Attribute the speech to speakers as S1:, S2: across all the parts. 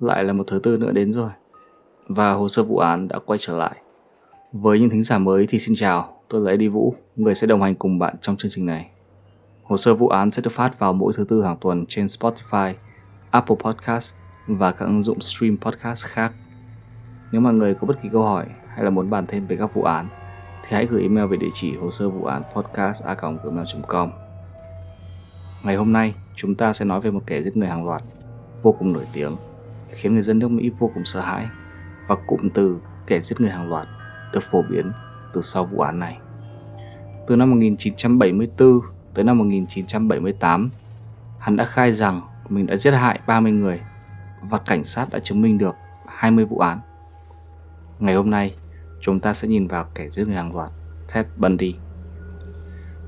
S1: lại là một thứ tư nữa đến rồi và hồ sơ vụ án đã quay trở lại. Với những thính giả mới thì xin chào, tôi là Eddie Vũ, người sẽ đồng hành cùng bạn trong chương trình này. Hồ sơ vụ án sẽ được phát vào mỗi thứ tư hàng tuần trên Spotify, Apple Podcast và các ứng dụng stream podcast khác. Nếu mọi người có bất kỳ câu hỏi hay là muốn bàn thêm về các vụ án thì hãy gửi email về địa chỉ hồ sơ vụ án podcast a.gmail.com Ngày hôm nay, chúng ta sẽ nói về một kẻ giết người hàng loạt vô cùng nổi tiếng, khiến người dân nước Mỹ vô cùng sợ hãi và cụm từ kẻ giết người hàng loạt được phổ biến từ sau vụ án này. Từ năm 1974 tới năm 1978, hắn đã khai rằng mình đã giết hại 30 người và cảnh sát đã chứng minh được 20 vụ án. Ngày hôm nay, chúng ta sẽ nhìn vào kẻ giết người hàng loạt Ted Bundy.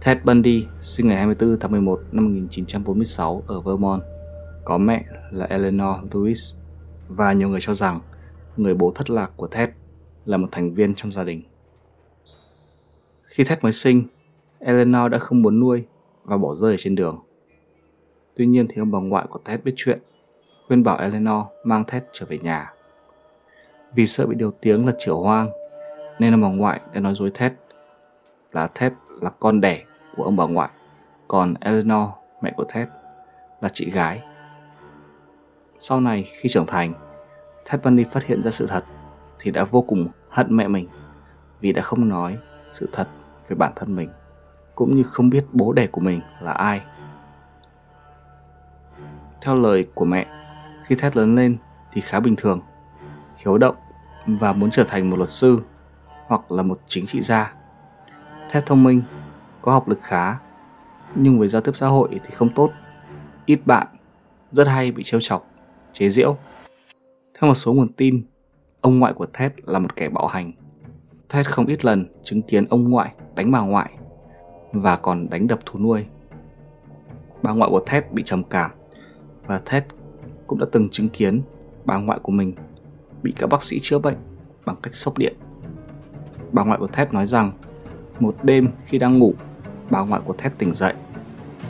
S1: Ted Bundy sinh ngày 24 tháng 11 năm 1946 ở Vermont. Có mẹ là Eleanor Lewis và nhiều người cho rằng người bố thất lạc của Ted là một thành viên trong gia đình. Khi Ted mới sinh, Eleanor đã không muốn nuôi và bỏ rơi ở trên đường. Tuy nhiên thì ông bà ngoại của Ted biết chuyện, khuyên bảo Eleanor mang Ted trở về nhà. Vì sợ bị điều tiếng là chữa hoang, nên ông bà ngoại đã nói dối Ted là Ted là con đẻ của ông bà ngoại, còn Eleanor, mẹ của Ted, là chị gái. Sau này khi trưởng thành, Ted Bundy phát hiện ra sự thật thì đã vô cùng hận mẹ mình vì đã không nói sự thật về bản thân mình cũng như không biết bố đẻ của mình là ai. Theo lời của mẹ, khi Ted lớn lên thì khá bình thường, hiếu động và muốn trở thành một luật sư hoặc là một chính trị gia. Ted thông minh, có học lực khá, nhưng với giao tiếp xã hội thì không tốt, ít bạn, rất hay bị trêu chọc, chế giễu. Theo một số nguồn tin, ông ngoại của Ted là một kẻ bạo hành. Ted không ít lần chứng kiến ông ngoại đánh bà ngoại và còn đánh đập thú nuôi. Bà ngoại của Ted bị trầm cảm và Ted cũng đã từng chứng kiến bà ngoại của mình bị các bác sĩ chữa bệnh bằng cách sốc điện. Bà ngoại của Ted nói rằng một đêm khi đang ngủ, bà ngoại của Ted tỉnh dậy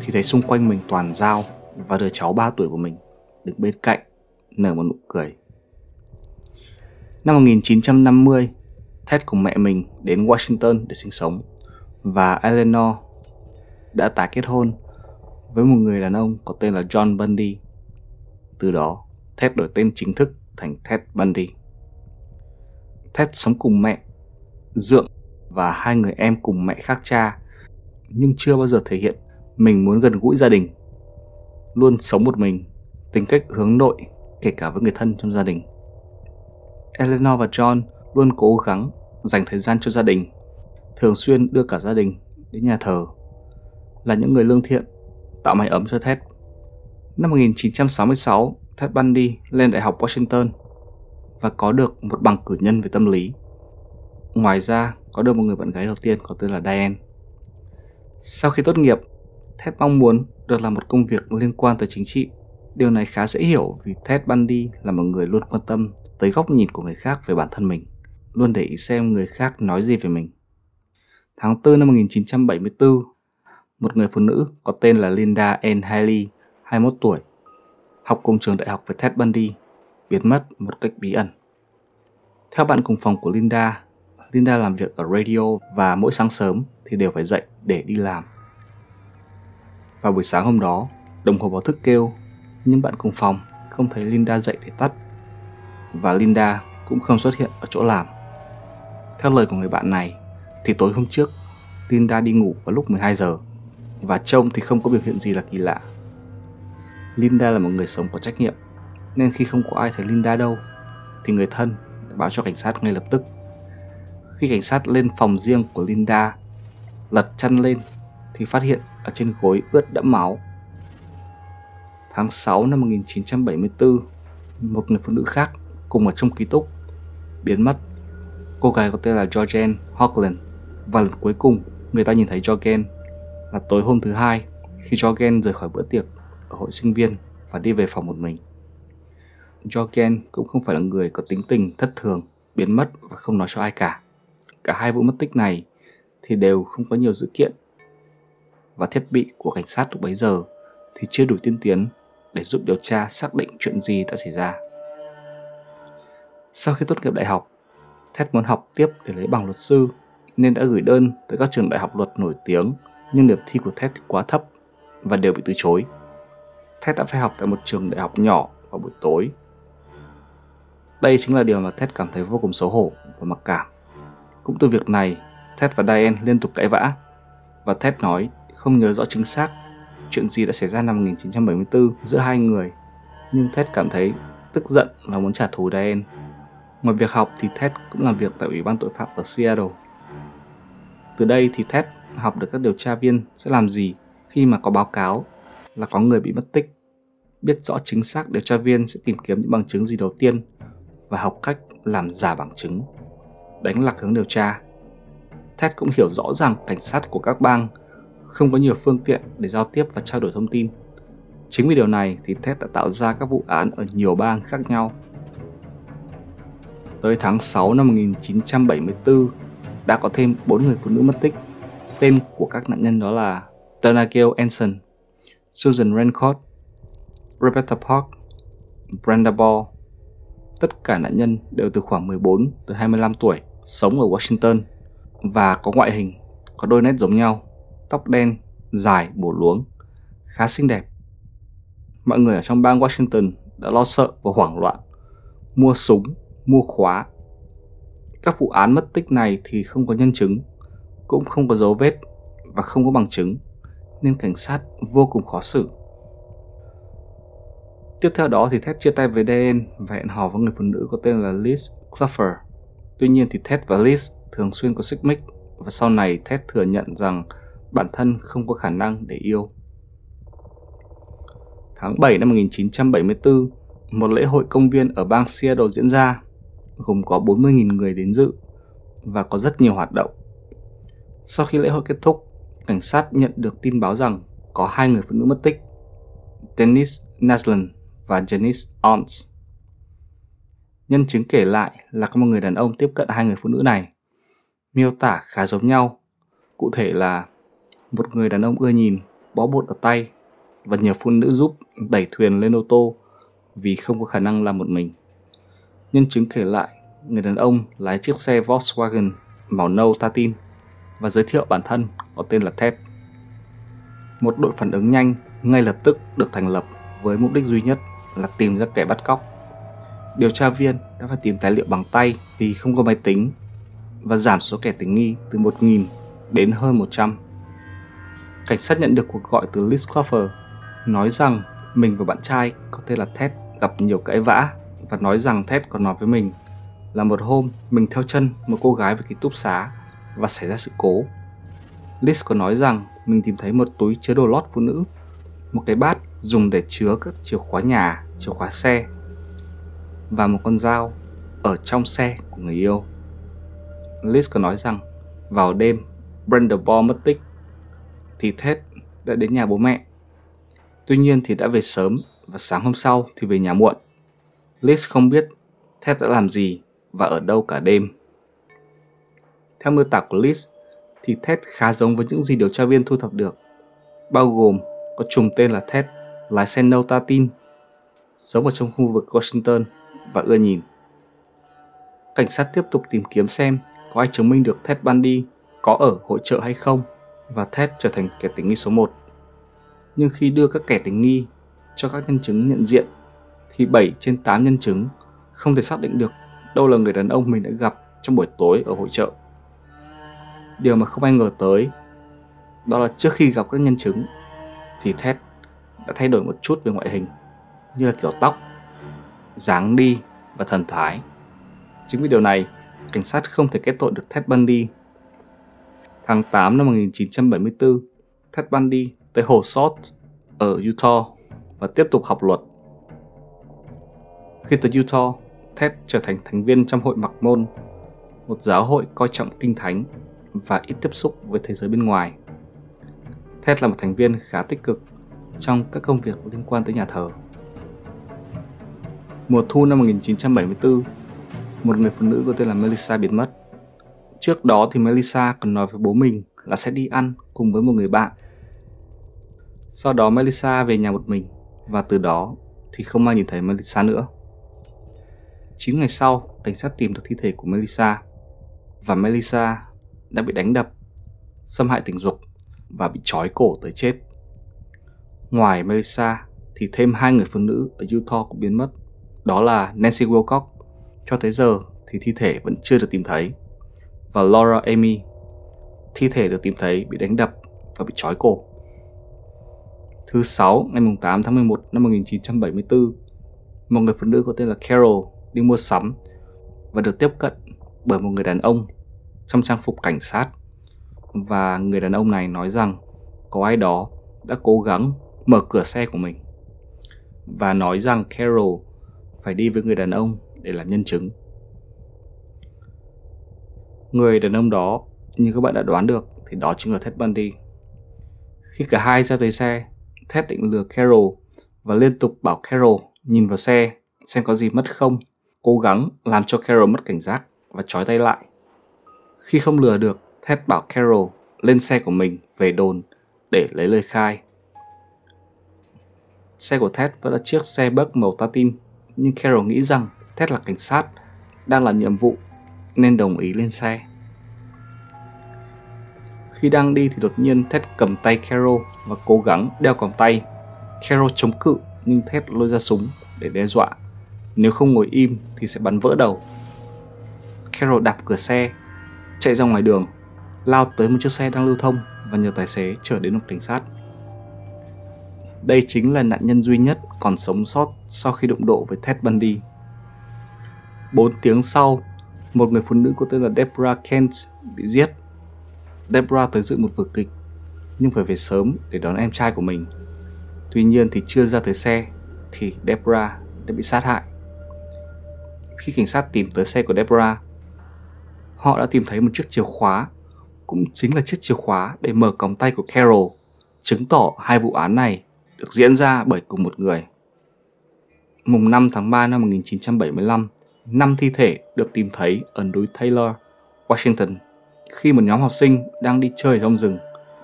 S1: thì thấy xung quanh mình toàn dao và đứa cháu 3 tuổi của mình đứng bên cạnh nở một nụ cười. Năm 1950, Ted cùng mẹ mình đến Washington để sinh sống và Eleanor đã tái kết hôn với một người đàn ông có tên là John Bundy. Từ đó, Ted đổi tên chính thức thành Ted Bundy. Ted sống cùng mẹ, dượng và hai người em cùng mẹ khác cha, nhưng chưa bao giờ thể hiện mình muốn gần gũi gia đình. Luôn sống một mình, tính cách hướng nội kể cả với người thân trong gia đình. Eleanor và John luôn cố gắng dành thời gian cho gia đình, thường xuyên đưa cả gia đình đến nhà thờ, là những người lương thiện, tạo mái ấm cho Ted. Năm 1966, Ted Bundy lên Đại học Washington và có được một bằng cử nhân về tâm lý. Ngoài ra, có được một người bạn gái đầu tiên có tên là Diane. Sau khi tốt nghiệp, Ted mong muốn được làm một công việc liên quan tới chính trị Điều này khá dễ hiểu vì Ted Bundy là một người luôn quan tâm tới góc nhìn của người khác về bản thân mình, luôn để ý xem người khác nói gì về mình. Tháng 4 năm 1974, một người phụ nữ có tên là Linda Ann Haley, 21 tuổi, học cùng trường đại học với Ted Bundy, biến mất một cách bí ẩn. Theo bạn cùng phòng của Linda, Linda làm việc ở radio và mỗi sáng sớm thì đều phải dậy để đi làm. Vào buổi sáng hôm đó, đồng hồ báo thức kêu nhưng bạn cùng phòng không thấy Linda dậy để tắt và Linda cũng không xuất hiện ở chỗ làm. Theo lời của người bạn này, thì tối hôm trước, Linda đi ngủ vào lúc 12 giờ và trông thì không có biểu hiện gì là kỳ lạ. Linda là một người sống có trách nhiệm, nên khi không có ai thấy Linda đâu, thì người thân đã báo cho cảnh sát ngay lập tức. Khi cảnh sát lên phòng riêng của Linda, lật chăn lên thì phát hiện ở trên gối ướt đẫm máu Tháng 6 năm 1974, một người phụ nữ khác cùng ở trong ký túc biến mất. Cô gái có tên là Georgian Hockland và lần cuối cùng người ta nhìn thấy Georgian là tối hôm thứ hai khi Georgian rời khỏi bữa tiệc ở hội sinh viên và đi về phòng một mình. Georgian cũng không phải là người có tính tình thất thường, biến mất và không nói cho ai cả. Cả hai vụ mất tích này thì đều không có nhiều dữ kiện và thiết bị của cảnh sát lúc bấy giờ thì chưa đủ tiên tiến để giúp điều tra xác định chuyện gì đã xảy ra. Sau khi tốt nghiệp đại học, Ted muốn học tiếp để lấy bằng luật sư nên đã gửi đơn tới các trường đại học luật nổi tiếng nhưng điểm thi của Ted quá thấp và đều bị từ chối. Ted đã phải học tại một trường đại học nhỏ vào buổi tối. Đây chính là điều mà Ted cảm thấy vô cùng xấu hổ và mặc cảm. Cũng từ việc này, Ted và Diane liên tục cãi vã và Ted nói không nhớ rõ chính xác chuyện gì đã xảy ra năm 1974 giữa hai người nhưng Ted cảm thấy tức giận và muốn trả thù Diane. Ngoài việc học thì Ted cũng làm việc tại Ủy ban tội phạm ở Seattle. Từ đây thì Ted học được các điều tra viên sẽ làm gì khi mà có báo cáo là có người bị mất tích. Biết rõ chính xác điều tra viên sẽ tìm kiếm những bằng chứng gì đầu tiên và học cách làm giả bằng chứng, đánh lạc hướng điều tra. Ted cũng hiểu rõ rằng cảnh sát của các bang không có nhiều phương tiện để giao tiếp và trao đổi thông tin. Chính vì điều này thì Ted đã tạo ra các vụ án ở nhiều bang khác nhau. Tới tháng 6 năm 1974, đã có thêm 4 người phụ nữ mất tích. Tên của các nạn nhân đó là Donna Anson, Susan Rancourt, Rebecca Park, Brenda Ball. Tất cả nạn nhân đều từ khoảng 14 tới 25 tuổi, sống ở Washington và có ngoại hình, có đôi nét giống nhau, tóc đen, dài, bổ luống, khá xinh đẹp. Mọi người ở trong bang Washington đã lo sợ và hoảng loạn, mua súng, mua khóa. Các vụ án mất tích này thì không có nhân chứng, cũng không có dấu vết và không có bằng chứng, nên cảnh sát vô cùng khó xử. Tiếp theo đó thì Ted chia tay với Dan và hẹn hò với người phụ nữ có tên là Liz Cluffer. Tuy nhiên thì Ted và Liz thường xuyên có xích mích và sau này Ted thừa nhận rằng bản thân không có khả năng để yêu. Tháng 7 năm 1974, một lễ hội công viên ở bang Seattle diễn ra, gồm có 40.000 người đến dự và có rất nhiều hoạt động. Sau khi lễ hội kết thúc, cảnh sát nhận được tin báo rằng có hai người phụ nữ mất tích, Dennis Naslund và Janice Ons. Nhân chứng kể lại là có một người đàn ông tiếp cận hai người phụ nữ này. Miêu tả khá giống nhau. Cụ thể là một người đàn ông ưa nhìn, bó bột ở tay và nhờ phụ nữ giúp đẩy thuyền lên ô tô vì không có khả năng làm một mình. Nhân chứng kể lại, người đàn ông lái chiếc xe Volkswagen màu nâu tatin và giới thiệu bản thân có tên là Ted. Một đội phản ứng nhanh ngay lập tức được thành lập với mục đích duy nhất là tìm ra kẻ bắt cóc. Điều tra viên đã phải tìm tài liệu bằng tay vì không có máy tính và giảm số kẻ tình nghi từ 1.000 đến hơn 100. Cảnh sát nhận được cuộc gọi từ Liz Clover nói rằng mình và bạn trai có tên là Ted gặp nhiều cãi vã và nói rằng Ted còn nói với mình là một hôm mình theo chân một cô gái về ký túc xá và xảy ra sự cố. Liz có nói rằng mình tìm thấy một túi chứa đồ lót phụ nữ, một cái bát dùng để chứa các chìa khóa nhà, chìa khóa xe và một con dao ở trong xe của người yêu. Liz có nói rằng vào đêm Brenda Ball mất tích thì Ted đã đến nhà bố mẹ. Tuy nhiên thì đã về sớm và sáng hôm sau thì về nhà muộn. Liz không biết Ted đã làm gì và ở đâu cả đêm. Theo mô tả của Liz thì Ted khá giống với những gì điều tra viên thu thập được, bao gồm có trùng tên là Ted, lái xe nâu tin, sống ở trong khu vực Washington và ưa nhìn. Cảnh sát tiếp tục tìm kiếm xem có ai chứng minh được Ted Bundy có ở hội trợ hay không và Ted trở thành kẻ tình nghi số 1. Nhưng khi đưa các kẻ tình nghi cho các nhân chứng nhận diện thì 7 trên 8 nhân chứng không thể xác định được đâu là người đàn ông mình đã gặp trong buổi tối ở hội trợ. Điều mà không ai ngờ tới đó là trước khi gặp các nhân chứng thì Ted đã thay đổi một chút về ngoại hình như là kiểu tóc, dáng đi và thần thái. Chính vì điều này, cảnh sát không thể kết tội được Ted Bundy Tháng 8 năm 1974, Ted Bundy tới hồ Salt ở Utah và tiếp tục học luật. Khi tới Utah, Ted trở thành thành viên trong hội mặc môn, một giáo hội coi trọng kinh thánh và ít tiếp xúc với thế giới bên ngoài. Ted là một thành viên khá tích cực trong các công việc liên quan tới nhà thờ. Mùa thu năm 1974, một người phụ nữ có tên là Melissa biến mất. Trước đó thì Melissa còn nói với bố mình là sẽ đi ăn cùng với một người bạn. Sau đó Melissa về nhà một mình và từ đó thì không ai nhìn thấy Melissa nữa. 9 ngày sau, cảnh sát tìm được thi thể của Melissa. Và Melissa đã bị đánh đập, xâm hại tình dục và bị trói cổ tới chết. Ngoài Melissa thì thêm hai người phụ nữ ở Utah cũng biến mất. Đó là Nancy Wilcox, cho tới giờ thì thi thể vẫn chưa được tìm thấy, và Laura Amy, thi thể được tìm thấy bị đánh đập và bị trói cổ. Thứ sáu, ngày 8 tháng 11 năm 1974, một người phụ nữ có tên là Carol đi mua sắm và được tiếp cận bởi một người đàn ông trong trang phục cảnh sát và người đàn ông này nói rằng có ai đó đã cố gắng mở cửa xe của mình và nói rằng Carol phải đi với người đàn ông để làm nhân chứng. Người đàn ông đó, như các bạn đã đoán được, thì đó chính là Ted Bundy. Khi cả hai ra tới xe, Ted định lừa Carol và liên tục bảo Carol nhìn vào xe xem có gì mất không, cố gắng làm cho Carol mất cảnh giác và trói tay lại. Khi không lừa được, Ted bảo Carol lên xe của mình về đồn để lấy lời khai. Xe của Ted vẫn là chiếc xe bớt màu tin, nhưng Carol nghĩ rằng Ted là cảnh sát, đang làm nhiệm vụ nên đồng ý lên xe. Khi đang đi thì đột nhiên Ted cầm tay Carol và cố gắng đeo còng tay. Carol chống cự nhưng Ted lôi ra súng để đe dọa. Nếu không ngồi im thì sẽ bắn vỡ đầu. Carol đạp cửa xe, chạy ra ngoài đường, lao tới một chiếc xe đang lưu thông và nhờ tài xế chở đến một cảnh sát. Đây chính là nạn nhân duy nhất còn sống sót sau khi đụng độ với Ted Bundy. 4 tiếng sau, một người phụ nữ có tên là Deborah Kent bị giết. Deborah tới dự một vở kịch, nhưng phải về sớm để đón em trai của mình. Tuy nhiên thì chưa ra tới xe, thì Deborah đã bị sát hại. Khi cảnh sát tìm tới xe của Deborah, họ đã tìm thấy một chiếc chìa khóa, cũng chính là chiếc chìa khóa để mở còng tay của Carol, chứng tỏ hai vụ án này được diễn ra bởi cùng một người. Mùng 5 tháng 3 năm 1975, năm thi thể được tìm thấy ở núi Taylor, Washington. Khi một nhóm học sinh đang đi chơi trong rừng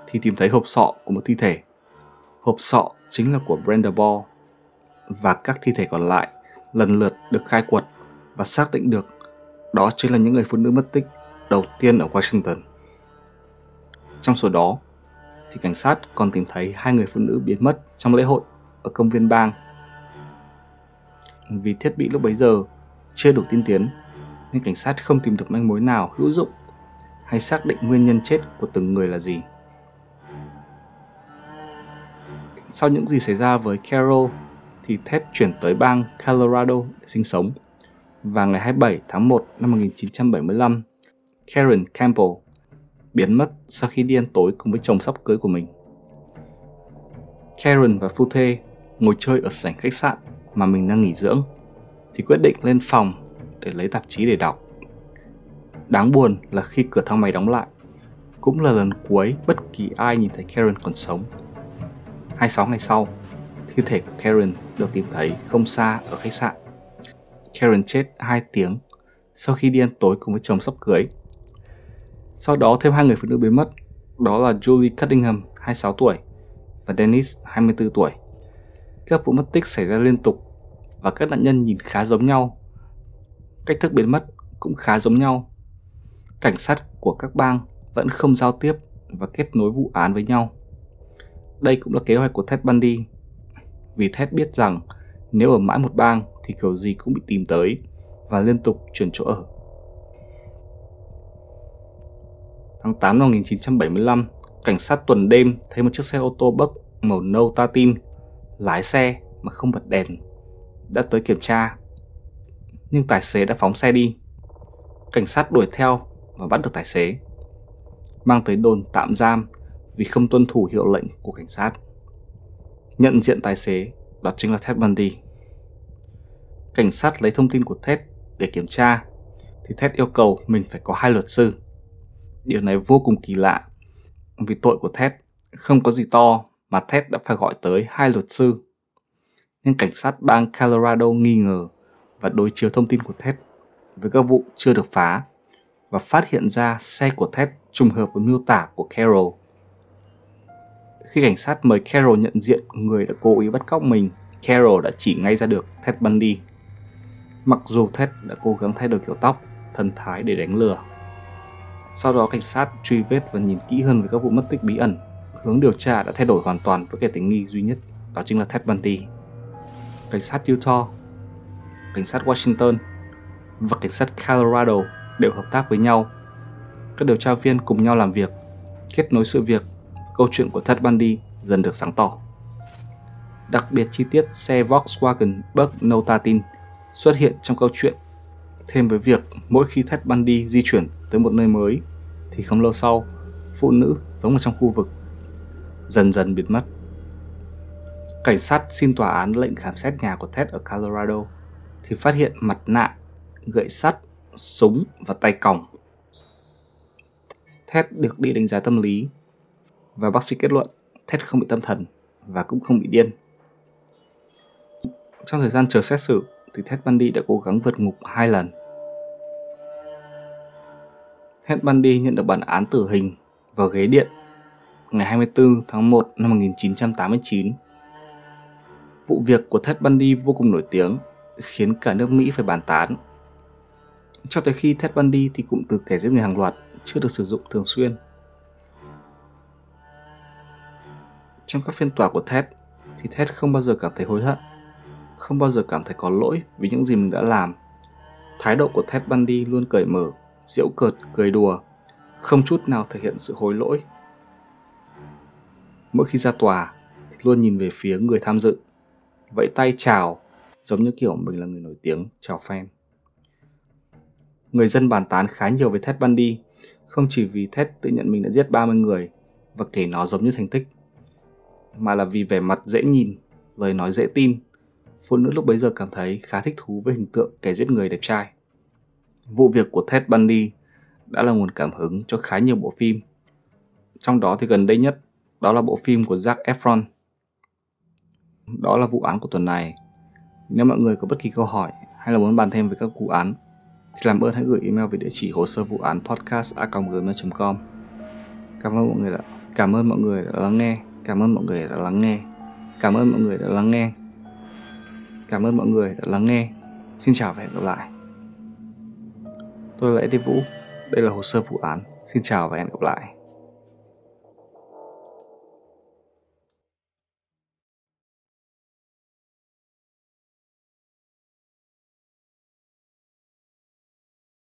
S1: thì tìm thấy hộp sọ của một thi thể. Hộp sọ chính là của Brenda Ball và các thi thể còn lại lần lượt được khai quật và xác định được đó chính là những người phụ nữ mất tích đầu tiên ở Washington. Trong số đó, thì cảnh sát còn tìm thấy hai người phụ nữ biến mất trong lễ hội ở công viên bang. Vì thiết bị lúc bấy giờ chưa đủ tiên tiến nên cảnh sát không tìm được manh mối nào hữu dụng hay xác định nguyên nhân chết của từng người là gì. Sau những gì xảy ra với Carol thì Ted chuyển tới bang Colorado để sinh sống. Và ngày 27 tháng 1 năm 1975, Karen Campbell biến mất sau khi đi ăn tối cùng với chồng sắp cưới của mình. Karen và phu thê ngồi chơi ở sảnh khách sạn mà mình đang nghỉ dưỡng thì quyết định lên phòng để lấy tạp chí để đọc. Đáng buồn là khi cửa thang máy đóng lại, cũng là lần cuối bất kỳ ai nhìn thấy Karen còn sống. 26 ngày sau, thi thể của Karen được tìm thấy không xa ở khách sạn. Karen chết 2 tiếng sau khi đi ăn tối cùng với chồng sắp cưới. Sau đó thêm hai người phụ nữ biến mất, đó là Julie Cunningham 26 tuổi và Dennis 24 tuổi. Các vụ mất tích xảy ra liên tục và các nạn nhân nhìn khá giống nhau. Cách thức biến mất cũng khá giống nhau. Cảnh sát của các bang vẫn không giao tiếp và kết nối vụ án với nhau. Đây cũng là kế hoạch của Ted Bundy. Vì Ted biết rằng nếu ở mãi một bang thì kiểu gì cũng bị tìm tới và liên tục chuyển chỗ ở. Tháng 8 năm 1975, cảnh sát tuần đêm thấy một chiếc xe ô tô bốc màu nâu ta tin lái xe mà không bật đèn đã tới kiểm tra. Nhưng tài xế đã phóng xe đi. Cảnh sát đuổi theo và bắt được tài xế. Mang tới đồn tạm giam vì không tuân thủ hiệu lệnh của cảnh sát. Nhận diện tài xế, đó chính là Ted Bundy. Cảnh sát lấy thông tin của Ted để kiểm tra, thì Ted yêu cầu mình phải có hai luật sư. Điều này vô cùng kỳ lạ, vì tội của Ted không có gì to mà Ted đã phải gọi tới hai luật sư nên cảnh sát bang Colorado nghi ngờ và đối chiếu thông tin của Ted với các vụ chưa được phá và phát hiện ra xe của Ted trùng hợp với miêu tả của Carol. Khi cảnh sát mời Carol nhận diện người đã cố ý bắt cóc mình, Carol đã chỉ ngay ra được Ted Bundy. Mặc dù Ted đã cố gắng thay đổi kiểu tóc, thần thái để đánh lừa. Sau đó cảnh sát truy vết và nhìn kỹ hơn về các vụ mất tích bí ẩn. Hướng điều tra đã thay đổi hoàn toàn với kẻ tình nghi duy nhất, đó chính là Ted Bundy. Cảnh sát Utah, cảnh sát Washington và cảnh sát Colorado đều hợp tác với nhau. Các điều tra viên cùng nhau làm việc, kết nối sự việc, câu chuyện của Ted Bundy dần được sáng tỏ. Đặc biệt chi tiết xe Volkswagen Bug Notatin xuất hiện trong câu chuyện thêm với việc mỗi khi Ted Bundy di chuyển tới một nơi mới thì không lâu sau phụ nữ sống ở trong khu vực dần dần biến mất. Cảnh sát xin tòa án lệnh khám xét nhà của Ted ở Colorado thì phát hiện mặt nạ, gậy sắt, súng và tay còng. Ted được đi đánh giá tâm lý và bác sĩ kết luận Ted không bị tâm thần và cũng không bị điên. Trong thời gian chờ xét xử thì Ted Bundy đã cố gắng vượt ngục hai lần. Ted Bundy nhận được bản án tử hình vào ghế điện ngày 24 tháng 1 năm 1989. Vụ việc của Ted Bundy vô cùng nổi tiếng, khiến cả nước Mỹ phải bàn tán. Cho tới khi Ted Bundy thì cụm từ kẻ giết người hàng loạt chưa được sử dụng thường xuyên. Trong các phiên tòa của Ted thì Ted không bao giờ cảm thấy hối hận, không bao giờ cảm thấy có lỗi vì những gì mình đã làm. Thái độ của Ted Bundy luôn cởi mở, giễu cợt, cười đùa, không chút nào thể hiện sự hối lỗi. Mỗi khi ra tòa thì luôn nhìn về phía người tham dự, vẫy tay chào giống như kiểu mình là người nổi tiếng chào fan. Người dân bàn tán khá nhiều về Ted Bundy, không chỉ vì Ted tự nhận mình đã giết 30 người và kể nó giống như thành tích, mà là vì vẻ mặt dễ nhìn, lời nói dễ tin. Phụ nữ lúc bấy giờ cảm thấy khá thích thú với hình tượng kẻ giết người đẹp trai. Vụ việc của Ted Bundy đã là nguồn cảm hứng cho khá nhiều bộ phim. Trong đó thì gần đây nhất đó là bộ phim của Zac Efron. Đó là vụ án của tuần này. Nếu mọi người có bất kỳ câu hỏi hay là muốn bàn thêm về các vụ án thì làm ơn hãy gửi email về địa chỉ hồ sơ vụ án podcast@gmail.com. Cảm ơn mọi người đã cảm ơn mọi người đã lắng nghe, cảm ơn mọi người đã lắng nghe, cảm ơn mọi người đã lắng nghe. Cảm ơn mọi người đã lắng nghe. Xin chào và hẹn gặp lại. Tôi là Eddie Vũ, đây là hồ sơ vụ án. Xin chào và hẹn gặp lại.